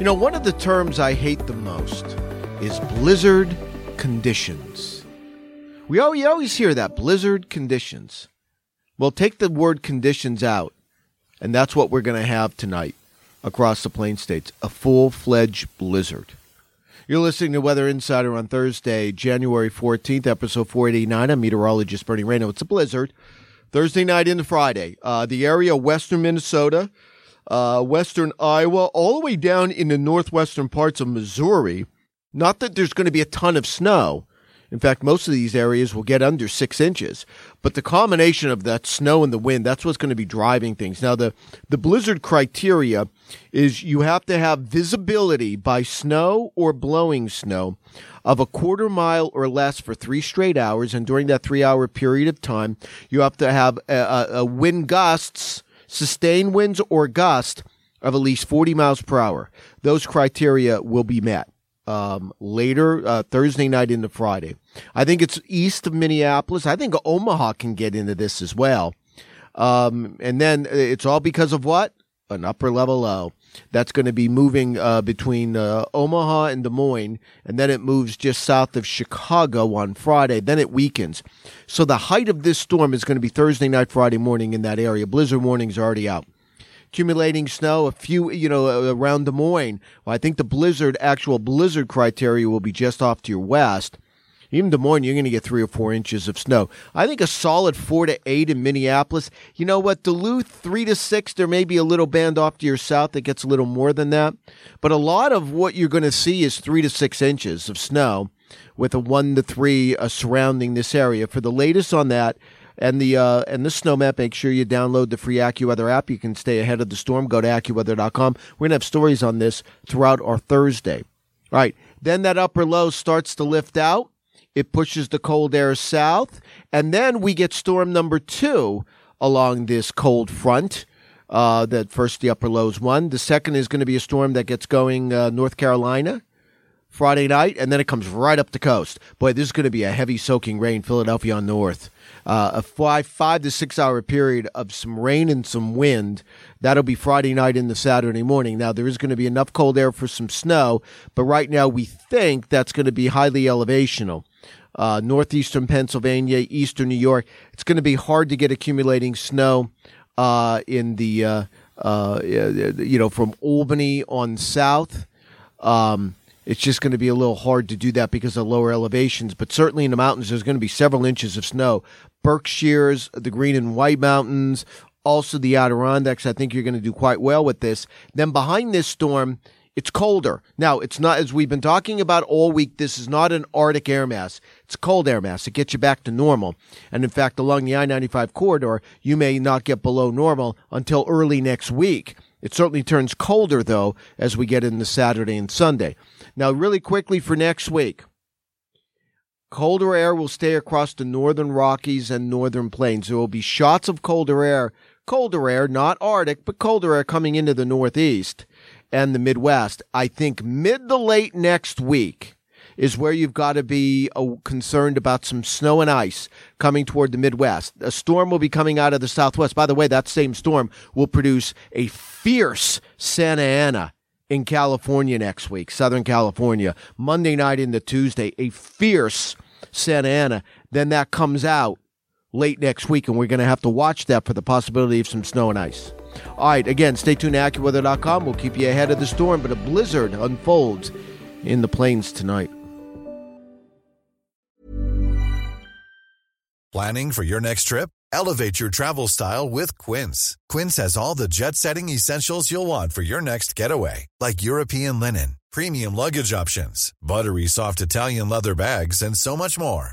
You know, one of the terms I hate the most is blizzard conditions. We always hear that blizzard conditions. Well, take the word conditions out, and that's what we're going to have tonight across the Plains States a full fledged blizzard. You're listening to Weather Insider on Thursday, January 14th, episode 489. I'm meteorologist Bernie Rayno. It's a blizzard. Thursday night into Friday. Uh, the area, western Minnesota, uh, western Iowa, all the way down in the northwestern parts of Missouri. Not that there's going to be a ton of snow. In fact, most of these areas will get under six inches. But the combination of that snow and the wind, that's what's going to be driving things. Now, the, the blizzard criteria is you have to have visibility by snow or blowing snow of a quarter mile or less for three straight hours. And during that three hour period of time, you have to have a, a, wind gusts, sustained winds or gust of at least 40 miles per hour. Those criteria will be met um, later uh, Thursday night into Friday. I think it's east of Minneapolis. I think Omaha can get into this as well. Um, and then it's all because of what? An upper level low. That's going to be moving uh, between uh, Omaha and Des Moines, and then it moves just south of Chicago on Friday. Then it weakens. So the height of this storm is going to be Thursday night, Friday morning in that area. Blizzard warnings already out accumulating snow a few, you know, around Des Moines. Well, I think the blizzard, actual blizzard criteria will be just off to your west. Even Moines, you're going to get three or four inches of snow. I think a solid four to eight in Minneapolis. You know what? Duluth, three to six. There may be a little band off to your south that gets a little more than that. But a lot of what you're going to see is three to six inches of snow with a one to three uh, surrounding this area. For the latest on that, and the uh, and the snow map. Make sure you download the free AccuWeather app. You can stay ahead of the storm. Go to AccuWeather.com. We're gonna have stories on this throughout our Thursday. All right. Then that upper low starts to lift out. It pushes the cold air south, and then we get storm number two along this cold front. Uh, that first the upper lows one. The second is going to be a storm that gets going uh, North Carolina Friday night, and then it comes right up the coast. Boy, this is going to be a heavy soaking rain, Philadelphia on north. Uh, a five five to six hour period of some rain and some wind. That'll be Friday night into Saturday morning. Now there is going to be enough cold air for some snow, but right now we think that's going to be highly elevational. Uh, northeastern Pennsylvania, eastern New York. It's going to be hard to get accumulating snow uh, in the uh, uh, you know from Albany on south. Um, it's just going to be a little hard to do that because of lower elevations. But certainly in the mountains, there's going to be several inches of snow. Berkshires, the Green and White Mountains, also the Adirondacks. I think you're going to do quite well with this. Then behind this storm, it's colder. Now, it's not, as we've been talking about all week, this is not an Arctic air mass. It's cold air mass. It gets you back to normal. And in fact, along the I 95 corridor, you may not get below normal until early next week. It certainly turns colder, though, as we get into Saturday and Sunday. Now, really quickly for next week, colder air will stay across the northern Rockies and northern plains. There will be shots of colder air, colder air, not Arctic, but colder air coming into the Northeast and the Midwest. I think mid to late next week is where you've got to be uh, concerned about some snow and ice coming toward the Midwest. A storm will be coming out of the Southwest. By the way, that same storm will produce a fierce Santa Ana in California next week, Southern California. Monday night into Tuesday, a fierce Santa Ana. Then that comes out late next week, and we're going to have to watch that for the possibility of some snow and ice. All right, again, stay tuned to AccuWeather.com. We'll keep you ahead of the storm, but a blizzard unfolds in the plains tonight. Planning for your next trip? Elevate your travel style with Quince. Quince has all the jet setting essentials you'll want for your next getaway, like European linen, premium luggage options, buttery soft Italian leather bags, and so much more.